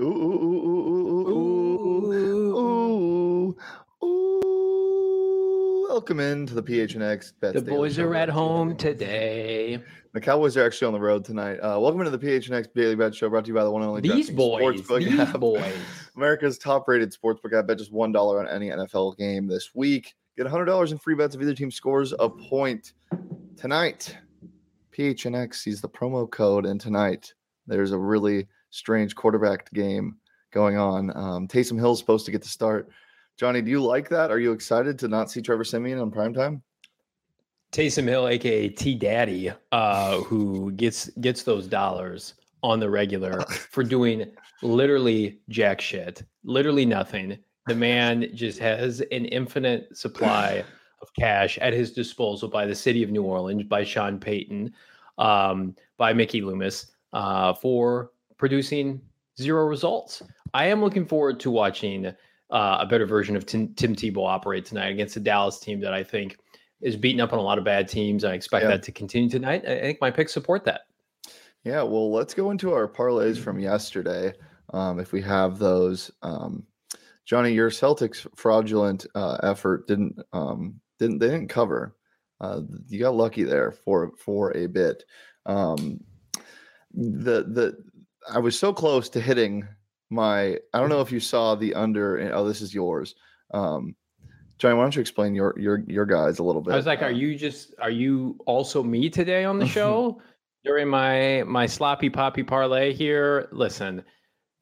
Ooh, ooh, ooh, ooh, ooh, ooh, ooh, ooh. Welcome into the PHNX Bets The boys are at home today. The Cowboys are actually on the road tonight. Uh, welcome into the PHNX Daily Bet Show brought to you by the one and only These boys, Sportsbook these app. boys. America's top-rated sportsbook app. Bet just one dollar on any NFL game this week. Get hundred dollars in free bets if either team scores a point tonight. PHNX sees the promo code, and tonight there's a really strange quarterback game going on. Um, Taysom Hill's supposed to get the start. Johnny, do you like that? Are you excited to not see Trevor Siemian on primetime? Taysom Hill, aka T Daddy, uh, who gets gets those dollars on the regular for doing literally jack shit, literally nothing. The man just has an infinite supply of cash at his disposal by the city of New Orleans, by Sean Payton, um, by Mickey Loomis, uh, for producing zero results. I am looking forward to watching uh, a better version of Tim, Tim Tebow operate tonight against a Dallas team that I think is beating up on a lot of bad teams. I expect Yeah. that to continue tonight. I I think my picks support that. Yeah, well, let's go into our parlays from yesterday, um, if we have those. Um, Johnny, your Celtics fraudulent uh, effort didn't um, didn't they didn't cover. Uh, you got lucky there for for a bit. Um, the the I was so close to hitting my. I don't know if you saw the under. Oh, this is yours. Um, Johnny, why don't you explain your your your guys a little bit? I was like, are you just are you also me today on the show during my my sloppy poppy parlay here? Listen,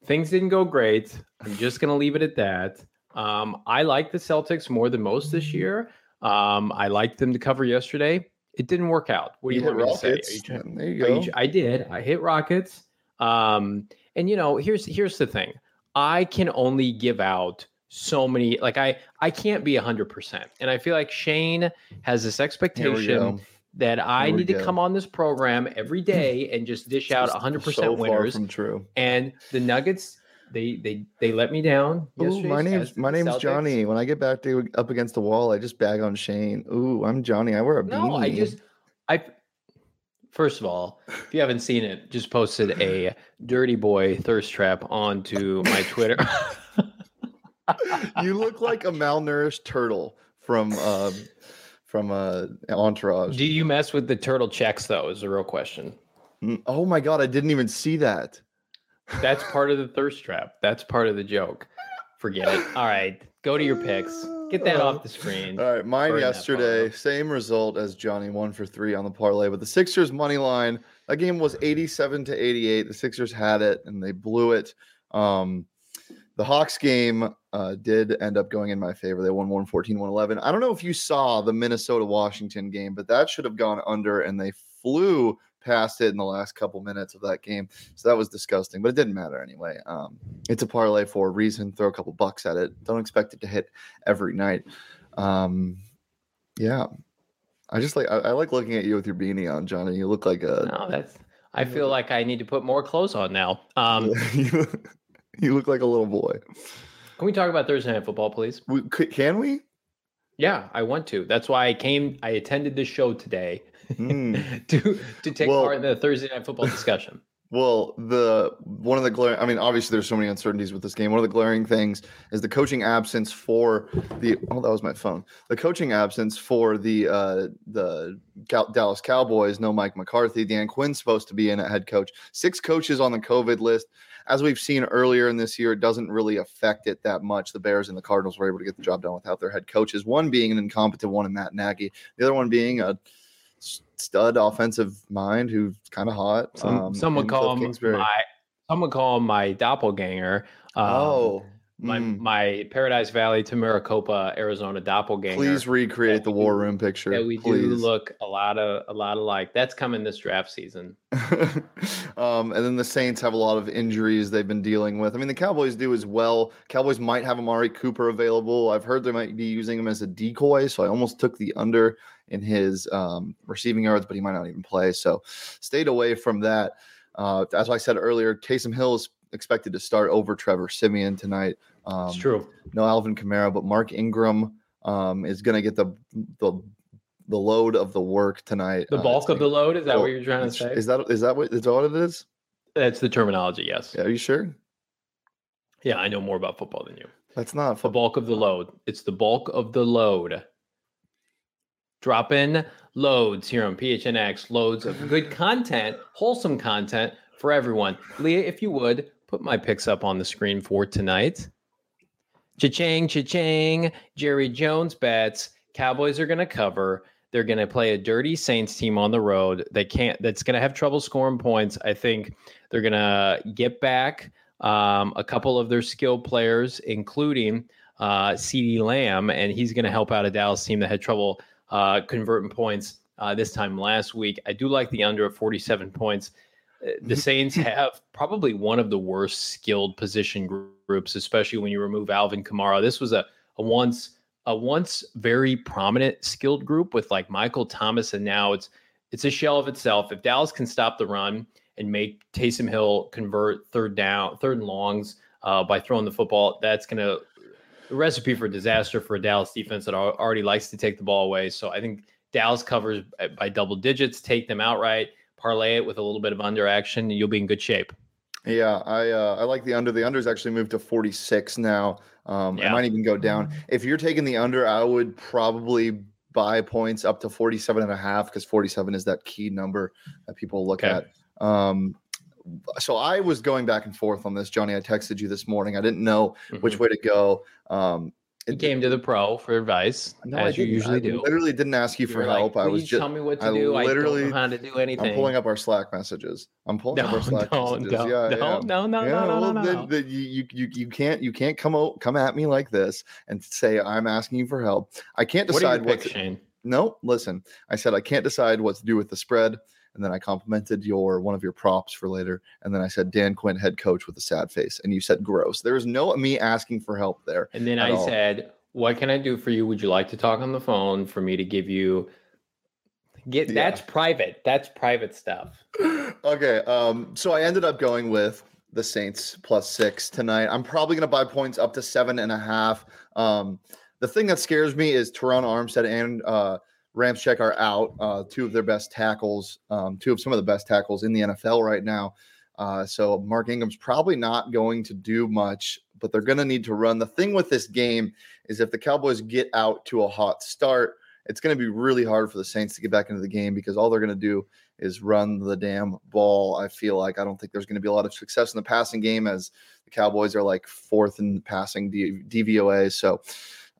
things didn't go great. I'm just gonna leave it at that. Um, I like the Celtics more than most this year. Um, I liked them to cover yesterday. It didn't work out. What do you, want me to say? You trying- There you Are you- I did. I hit Rockets. Um, and you know, here's here's the thing. I can only give out so many. Like I I can't be hundred percent. And I feel like Shane has this expectation that I need to come on this program every day and just dish out Just hundred so percent far winners. from true. And the Nuggets, they they they let me down. Ooh, my name's my name's Celtics. Johnny. When I get back to up against the wall, I just bag on Shane. Ooh, I'm Johnny. I wear a beanie. No, I just I first of all, if you haven't seen it, just posted a dirty boy thirst trap onto my Twitter. you look like a malnourished turtle from uh, from uh, Entourage. Do you mess with the turtle checks though? Is the real question. Mm, oh my god, I didn't even see that. That's part of the thirst trap. That's part of the joke. Forget it. All right, go to your picks. Get that off the screen. All right, mine Burn yesterday, same result as Johnny, one for three on the parlay, but the Sixers money line. That game was 87 to 88. The Sixers had it and they blew it. Um, the Hawks game uh, did end up going in my favor. They won 114, 111. I don't know if you saw the Minnesota Washington game, but that should have gone under and they flew past it in the last couple minutes of that game. So that was disgusting, but it didn't matter anyway. Um, it's a parlay for a reason. Throw a couple bucks at it. Don't expect it to hit every night. Um, yeah, I just like I, I like looking at you with your beanie on, Johnny. You look like a No, that's. I feel like I need to put more clothes on now. Um, you, you look like a little boy. can we talk about Thursday night football, please? We, can we? Yeah, I want to. That's why I came. I attended this show today Mm. to to take Well- part in the Thursday night football discussion. Well, the one of the glaring, I mean, obviously there's so many uncertainties with this game. One of the glaring things is the coaching absence for the oh, that was my phone. The coaching absence for the uh the Cal- Dallas Cowboys, no Mike McCarthy. Dan Quinn's supposed to be in at head coach. Six coaches on the COVID list. As we've seen earlier in this year, it doesn't really affect it that much. The Bears and the Cardinals were able to get the job done without their head coaches. One being an incompetent one in Matt Nagy, the other one being a stud offensive mind who's kind of hot. Some, um, some would call Cliff him Kingsbury. my. Some would call him my doppelganger. Um, oh, my mm. my Paradise Valley to Maricopa, Arizona doppelganger. please recreate the war room picture. that we do look a lot of a lot of like That's coming this draft season. um, and then the Saints have a lot of injuries they've been dealing with. I mean, the Cowboys do as well. Cowboys might have Amari Cooper available. I've heard they might be using him as a decoy, so I almost took the under in his um, receiving yards, but he might not even play. So stayed away from that. Uh, as I said earlier, Taysom Hill is expected to start over Trevor Siemian tonight. Um, it's true. no Alvin Kamara, but Mark Ingram um, is going to get the the the load of the work tonight. The Uh, bulk it's of the load is that well, what you're trying to say? Is that is that what is that what it is? That's the terminology. Yes. Yeah, are you sure? Yeah, I know more about football than you. That's not The bulk of the load. It's the bulk of the load. Drop in loads here on PHNX, loads of good content, wholesome content for everyone. Leah, if you would, put my picks up on the screen for tonight. Cha-ching, cha-ching. Jerry Jones bets. Cowboys are going to cover. They're going to play a dirty Saints team on the road. They can't. That's going to have trouble scoring points. I think they're going to get back um, a couple of their skilled players, including uh, CeeDee Lamb, and he's going to help out a Dallas team that had trouble uh, converting points uh, this time last week. I do like the under at 47 points. Uh, The Saints have probably one of the worst skilled position groups, especially when you remove Alvin Kamara. This was a, a once a once very prominent skilled group with like Michael Thomas, and now it's it's a shell of itself. If Dallas can stop the run and make Taysom Hill convert third down, third and longs uh, by throwing the football, that's going to recipe for disaster for a Dallas defense that already likes to take the ball away. So I think Dallas covers by- by double digits, take them outright, parlay it with a little bit of under action, and you'll be in good shape. Yeah, I uh, I like the under. The under's actually moved to 46 now. Um, It Yeah. might even go down. If you're taking the under, I would probably buy points up to 47 and a half because 47 is that key number that people look Okay. at. Um, so I was going back and forth on this, Johnny. I texted you this morning. I didn't know which Mhm. way to go. Um, you it- came to the pro for advice, no, as you usually I do. Literally didn't ask you You for were like, help. I was just tell me what to I do. I don't know how to do anything. I'm pulling up our Slack messages. I'm pulling up our Slack no, messages. no, yeah, no, yeah. no, no, yeah, no, no, well, no, no. then you, you you you can't you can't come out come at me like this and say I'm asking you for help. I can't What decide what. picks, To, Shane? no, listen. I said I can't decide what to do with the spread, and then I complimented your one of your props for later, and then I said Dan Quinn, head coach, with a sad face, and you said gross. There is no me asking for help there. And then I all. said, "What can I do for you? Would you like to talk on the phone for me to give you?" Get Yeah. that's private. That's private stuff. okay. Um, so I ended up going with the Saints plus six tonight. I'm probably gonna buy points up to seven and a half. Um, the thing that scares me is Terron Armstead and uh Ramczyk are out, uh, two of their best tackles, um, two of some of the best tackles in the NFL right now. Uh, so Mark Ingram's probably not going to do much, but they're going to need to run. The thing with this game is if the Cowboys get out to a hot start, it's going to be really hard for the Saints to get back into the game because all they're going to do is run the damn ball. I feel like I don't think there's going to be a lot of success in the passing game as the Cowboys are like fourth in passing D- DVOA. So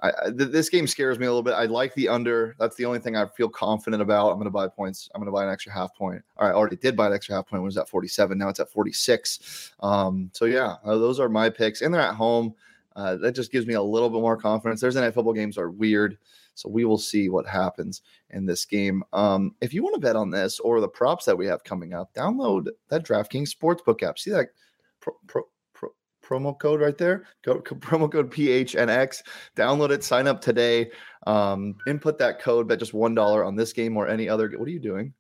I, th- this game scares me a little bit. I like the under. That's the only thing I feel confident about. I'm going to buy points. I'm going to buy an extra half point. All right, I already did buy an extra half point. When was at 47. Now it's at 46. Um, so yeah, uh, those are my picks, and they're at home. Uh, that just gives me a little bit more confidence. Thursday night football games are weird, so we will see what happens in this game. Um, if you want to bet on this or the props that we have coming up, download that DraftKings Sportsbook app. See that pro, pro, promo code right there? Go promo code PHNX. Download it. Sign up today. Um, input that code. Bet just one dollar on this game or any other. What are you doing?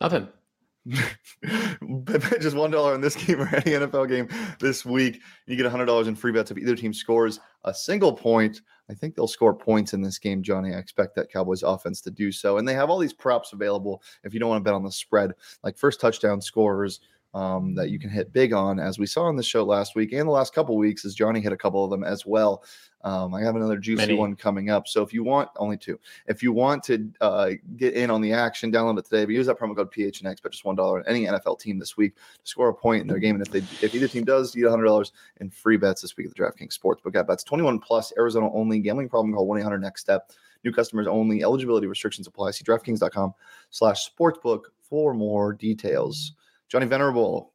Nothing. bet bet just one dollar on this game or any NFL game this week. You get hundred dollars in free bets if either team scores a single point. I think they'll score points in this game, Johnny. I expect that Cowboys offense to do so. And they have all these props available if you don't want to bet on the spread, like first touchdown scorers um, that you can hit big on, as we saw on the show last week and the last couple weeks, as Johnny hit a couple of them as well. Um, I have another juicy Many. one coming up. So if you want, only two. If you want to uh, get in on the action, download it today. But use that promo code PHNX, but just one dollar on any NFL team this week to score a point in their game. And if they, if either team does, you get hundred dollars in free bets this week at the DraftKings Sportsbook app. That's twenty one plus, Arizona only. Gambling problem? Call one eight hundred next step. New customers only. Eligibility restrictions apply. See DraftKings.com/slash sportsbook for more details. Johnny Venerable,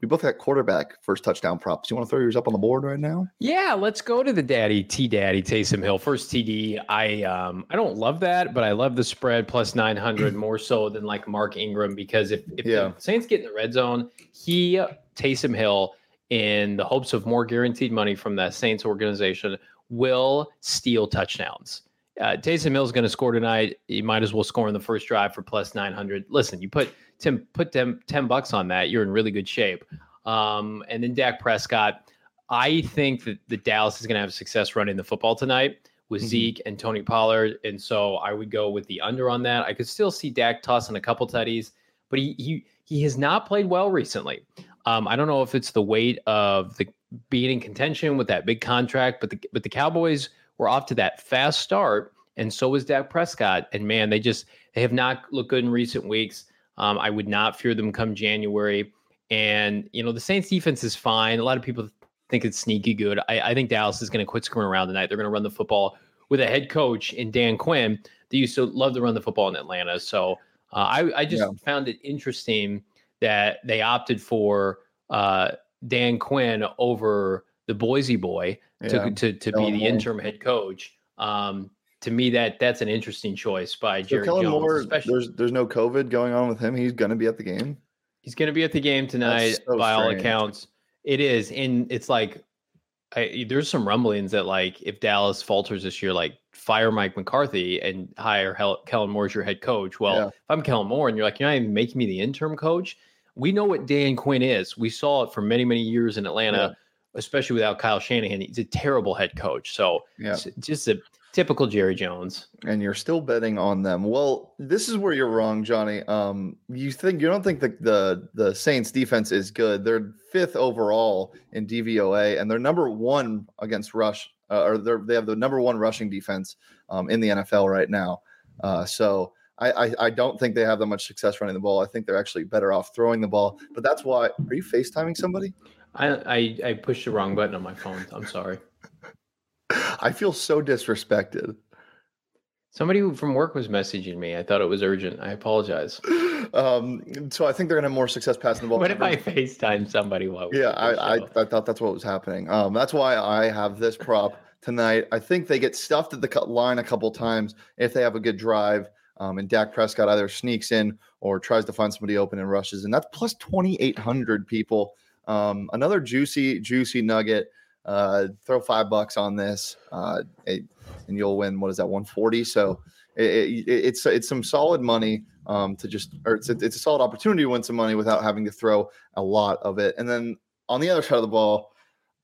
we both got quarterback first touchdown props. You want to throw yours up on the board right now? Yeah, let's go to the daddy T Daddy Taysom Hill first TD. I um I don't love that, but I love the spread plus nine hundred more so than like Mark Ingram because if if Yeah. the Saints get in the red zone, he Taysom Hill in the hopes of more guaranteed money from that Saints organization will steal touchdowns. Uh, Taysom Hill is going to score tonight. You might as well score in the first drive for plus nine hundred. Listen, you put Tim put them ten bucks on that, you're in really good shape. Um, and then Dak Prescott. I think that the Dallas is going to have success running the football tonight with Mhm. Zeke and Tony Pollard, and so I would go with the under on that. I could still see Dak tossing a couple tutties, but he he he has not played well recently. Um, I don't know if it's the weight of the being in contention with that big contract, but the but the Cowboys were off to that fast start, and so was Dak Prescott. And man, they just they have not looked good in recent weeks. Um, I would not fear them come January. And you know the Saints defense is fine. A lot of people think it's sneaky good. I, I think Dallas is going to quit screwing around tonight. They're going to run the football with a head coach in Dan Quinn that used to love to run the football in Atlanta. So uh, I, I just yeah. found it interesting that they opted for uh, Dan Quinn over the Boise boy to yeah. to, to be the interim head coach. Um, to me, that that's an interesting choice by so Jerry Kellen Jones. Moore, especially, there's there's no COVID going on with him. He's going to be at the game. He's going to be at the game tonight, so by strange. all accounts. It is, and it's like I, there's some rumblings that like if Dallas falters this year, like fire Mike McCarthy and hire Hel- Kellen Moore as your head coach. Well, yeah. if I'm Kellen Moore and you're like, you're not even making me the interim coach, we know what Dan Quinn is. We saw it for many, many years in Atlanta, yeah. Especially without Kyle Shanahan. He's a terrible head coach. So yeah. just a typical Jerry Jones. And you're still betting on them. Well, this is where you're wrong, Johnny. Um, you think you don't think the the, the Saints defense is good. They're fifth overall in DVOA, and they're number one against rush, uh, or they have the number one rushing defense um, in the NFL right now. Uh, so I, I, I don't think they have that much success running the ball. I think they're actually better off throwing the ball. But that's why. Are you FaceTiming somebody? I I, I pushed the wrong button on my phone. I'm sorry. I feel so disrespected. Somebody from work was messaging me. I thought it was urgent. I apologize. Um, so I think they're gonna have more success passing the ball. what if I FaceTime somebody? While yeah, I, I, I thought that's what was happening. Um, that's why I have this prop tonight. I think they get stuffed at the line a couple times if they have a good drive. Um, and Dak Prescott either sneaks in or tries to find somebody open and rushes. And that's plus 2,800 people. Um, another juicy, juicy nugget. Uh, throw five bucks on this, uh, it, and you'll win. What is that? 140. So it, it, it's it's some solid money um, to just, or it's it's a solid opportunity to win some money without having to throw a lot of it. And then on the other side of the ball,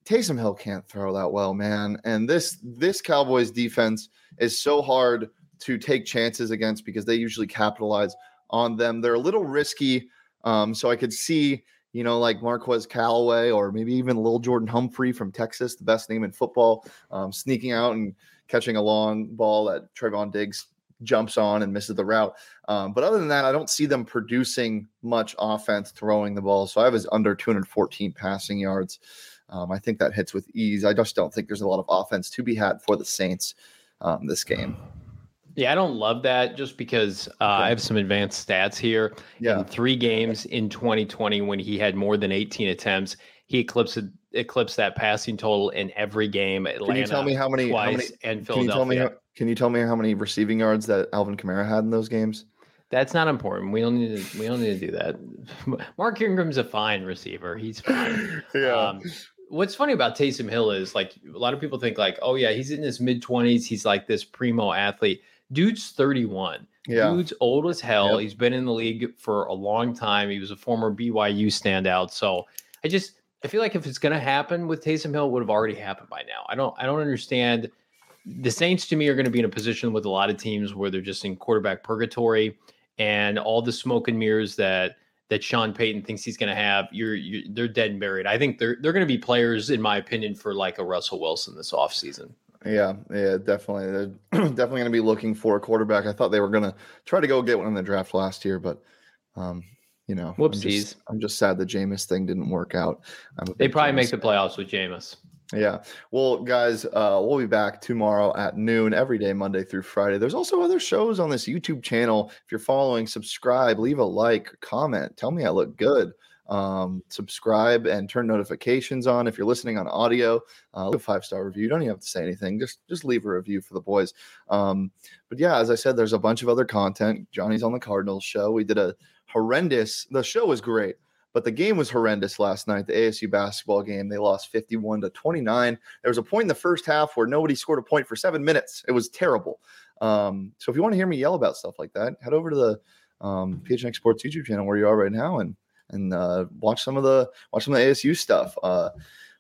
Taysom Hill can't throw that well, man. And this this Cowboys defense is so hard to take chances against because they usually capitalize on them. They're a little risky. Um, so I could see, you know, like Marquez Callaway or maybe even little Jordan Humphrey from Texas, the best name in football, um, sneaking out and catching a long ball that Trevon Diggs jumps on and misses the route. Um, but other than that, I don't see them producing much offense throwing the ball. So I have as under 214 passing yards. Um, I think that hits with ease. I just don't think there's a lot of offense to be had for the Saints um, this game. Yeah, I don't love that just because uh, I have some advanced stats here. Yeah. In three games in 2020, when he had more than 18 attempts, he eclipsed eclipsed that passing total in every game. Atlanta, can you tell me how many? Twice, how many and Philadelphia. Can you tell me? How, can you tell me how many receiving yards that Alvin Kamara had in those games? That's not important. We don't need to. We don't need to do that. Mark Ingram's a fine receiver. He's fine. yeah. Um, what's funny about Taysom Hill is like a lot of people think like, oh yeah, he's in his mid twenties. He's like this primo athlete. Dude's 31. Yeah. Dude's old as hell. Yep. He's been in the league for a long time. He was a former BYU standout. So I just I feel like if it's gonna happen with Taysom Hill, it would have already happened by now. I don't I don't understand. The Saints to me are going to be in a position with a lot of teams where they're just in quarterback purgatory and all the smoke and mirrors that that Sean Payton thinks he's going to have, you're, you're, they're dead and buried. I think they're they're going to be players, in my opinion, for like a Russell Wilson this offseason. Yeah, yeah, definitely. They're definitely going to be looking for a quarterback. I thought they were going to try to go get one in the draft last year, but um, you know, whoopsies. I'm just, I'm just sad the Jameis thing didn't work out. They probably Jameis make the playoffs with Jameis. Yeah. Well, guys, uh, we'll be back tomorrow at noon every day, Monday through Friday. There's also other shows on this YouTube channel. If you're following, subscribe, leave a like, comment, tell me I look good um, subscribe and turn notifications on. If you're listening on audio, uh, a five star review. You don't even have to say anything. Just just leave a review for the boys. Um, but yeah, as I said, there's a bunch of other content. Johnny's on the Cardinals show. We did a horrendous. The show was great. But the game was horrendous last night. The ASU basketball game, they lost 51 to 29. There was a point in the first half where nobody scored a point for seven minutes. It was terrible. Um, so if you want to hear me yell about stuff like that, head over to the um, PHNX Sports YouTube channel where you are right now and and uh, watch some of the watch some of the ASU stuff. Uh,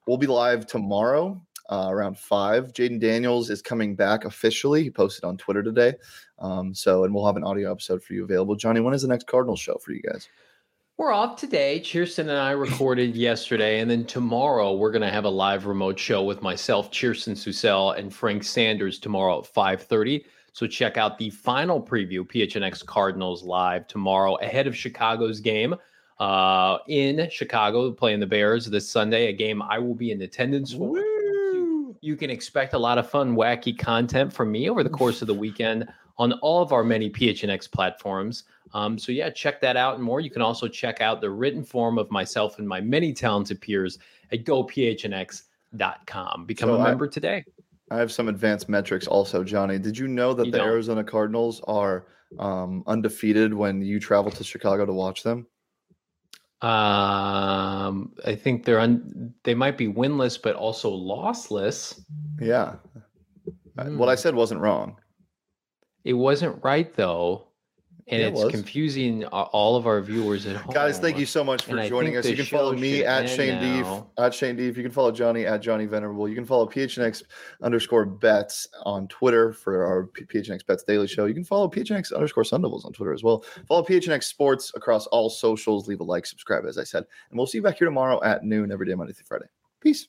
we'll be live tomorrow uh, around five. Jayden Daniels is coming back officially. He posted on Twitter today. Um, so, and we'll have an audio episode for you available. Johnny, when is the next Cardinals show for you guys? We're off today. Cheerson and I recorded yesterday, and then tomorrow we're going to have a live remote show with myself, Cheerson Susel, and Frank Sanders tomorrow at 5:30. So check out the final preview, PHNX Cardinals live tomorrow ahead of Chicago's game uh, in Chicago, playing the Bears this Sunday, a game I will be in attendance for. Woo! You can expect a lot of fun, wacky content from me over the course of the weekend on all of our many PHNX platforms. Um, so yeah, check that out and more. You can also check out the written form of myself and my many talented peers at gophnx.com. Become So a I- member today. I have some advanced metrics also, Johnny. Did you know that You the don't. Arizona Cardinals are um, undefeated when you travel to Chicago to watch them? Um, I think they're un- they might be winless, but also lossless. Yeah. Uh, What I Hmm. said wasn't wrong. It wasn't right though, and it it's was. confusing all of our viewers at home. Guys, thank you so much for And joining us. You can follow me at Shane Deef, at Shane Deef. You can follow Johnny at Johnny Venerable. You can follow PHNX underscore bets on Twitter for our PHNX Bets Daily Show. You can follow PHNX underscore Sun Devils on Twitter as well. Follow PHNX Sports across all socials. Leave a like, subscribe, as I said. And we'll see you back here tomorrow at noon every day, Monday through Friday. Peace.